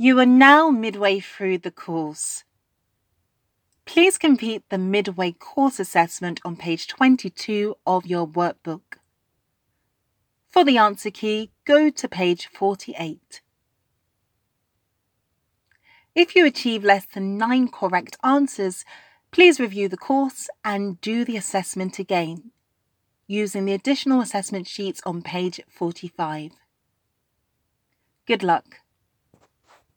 You are now midway through the course. Please complete the midway course assessment on page 22 of your workbook. For the answer key, go to page 48. If you achieve less than nine correct answers, please review the course and do the assessment again, using the additional assessment sheets on page 45. Good luck.